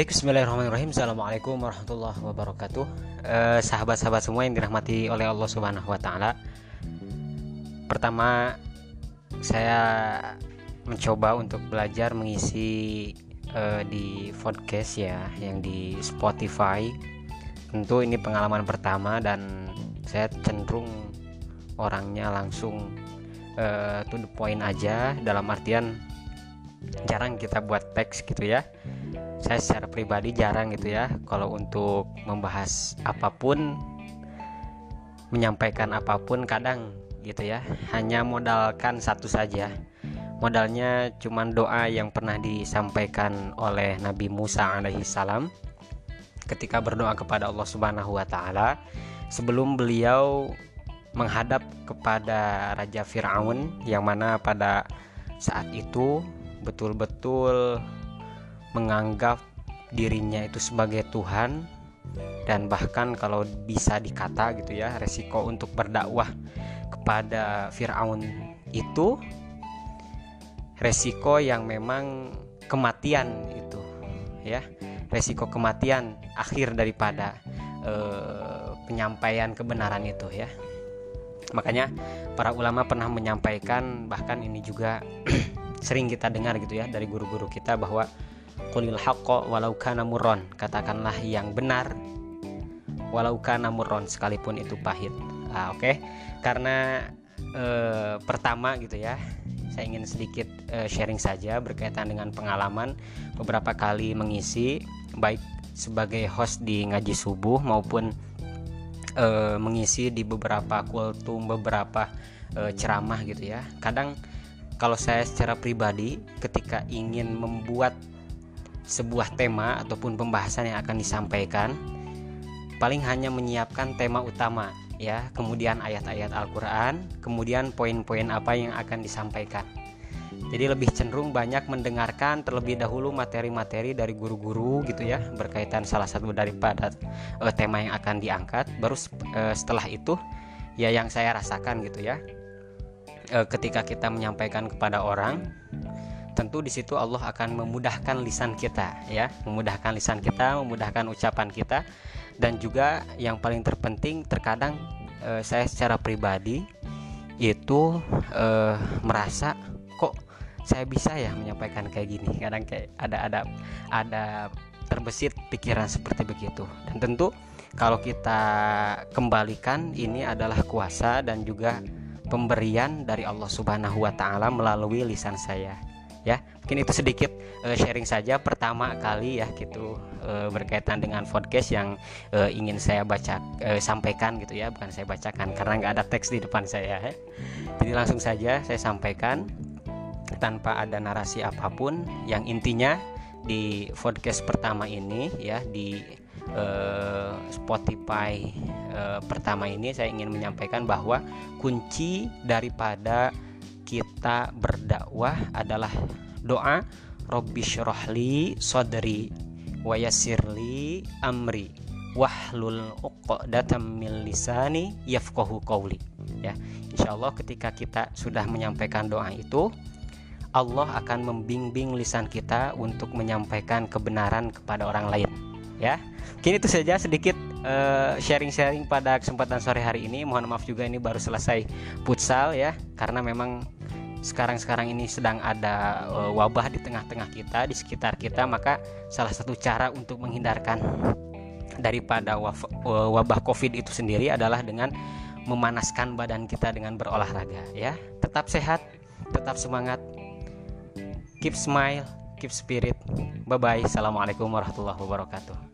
Baik, Bismillahirrahmanirrahim. Assalamualaikum warahmatullahi wabarakatuh. Eh, sahabat-sahabat semua yang dirahmati oleh Allah Subhanahu wa taala. Pertama, saya mencoba untuk belajar mengisi eh, di podcast ya, yang di Spotify. Tentu ini pengalaman pertama dan saya cenderung orangnya langsung eh, to the point aja dalam artian jarang kita buat teks gitu ya saya secara pribadi jarang gitu ya kalau untuk membahas apa pun menyampaikan apa pun kadang gitu ya. Hanya modalkan satu saja. Modalnya cuman doa yang pernah disampaikan oleh Nabi Musa alaihi salam ketika berdoa kepada Allah Subhanahu wa taala sebelum beliau menghadap kepada Raja Firaun yang mana pada saat itu betul-betul menganggap dirinya itu sebagai Tuhan dan bahkan kalau bisa dikata gitu ya resiko untuk berdakwah kepada Firaun itu resiko yang memang kematian itu ya. Resiko kematian akhir daripada eh, penyampaian kebenaran itu ya. Makanya para ulama pernah menyampaikan bahkan ini juga sering kita dengar gitu ya dari guru-guru kita bahwa Qulil haqqo walau kana murron Katakanlah yang benar walau kana murron sekalipun itu pahit. Nah, oke. Okay? Karena eh, pertama gitu ya. Saya ingin sedikit eh, sharing saja berkaitan dengan pengalaman beberapa kali mengisi baik sebagai host di ngaji subuh maupun eh, mengisi di beberapa kultum beberapa eh, ceramah gitu ya. Kadang kalau saya secara pribadi ketika ingin membuat sebuah tema ataupun pembahasan yang akan disampaikan paling hanya menyiapkan tema utama ya. Kemudian ayat-ayat Al-Qur'an kemudian poin-poin apa yang akan disampaikan. Jadi lebih cenderung banyak mendengarkan terlebih dahulu materi-materi dari guru-guru gitu ya berkaitan salah satu daripada uh, tema yang akan diangkat. Baru uh, setelah itu ya yang saya rasakan gitu ya uh, ketika kita menyampaikan kepada orang tentu di situ Allah akan memudahkan lisan kita ya. Memudahkan lisan kita memudahkan ucapan kita. Dan juga yang paling terpenting terkadang eh, saya secara pribadi itu eh, merasa kok saya bisa ya menyampaikan kayak gini? Kadang kayak ada ada ada terbesit pikiran seperti begitu. Dan tentu kalau kita kembalikan ini adalah kuasa dan juga pemberian dari Allah Subhanahu wa taala melalui lisan saya ya mungkin itu sedikit uh, sharing saja pertama kali ya gitu uh, berkaitan dengan podcast yang uh, ingin saya baca uh, sampaikan gitu ya bukan saya bacakan karena nggak ada teks di depan saya ya. jadi langsung saja saya sampaikan tanpa ada narasi apa pun yang intinya di podcast pertama ini ya di uh, Spotify uh, pertama ini saya ingin menyampaikan bahwa kunci daripada kita berdakwah adalah doa Robbi syrohli sodri wayasirli amri wahlul uqdatam min lisani yafqahu qawli. Ya insyaallah ketika kita sudah menyampaikan doa itu Allah akan membimbing lisan kita untuk menyampaikan kebenaran kepada orang lain. Ya mungkin itu saja sedikit eh, sharing-sharing uh, pada kesempatan sore hari ini. Mohon maaf juga ini baru selesai futsal ya karena memang sekarang-sekarang ini sedang ada uh, wabah di tengah-tengah kita di sekitar kita maka salah satu cara untuk menghindarkan daripada wabah covid itu sendiri adalah dengan memanaskan badan kita dengan berolahraga ya. Tetap sehat tetap semangat keep smile keep spirit. Bye bye assalamualaikum warahmatullahi wabarakatuh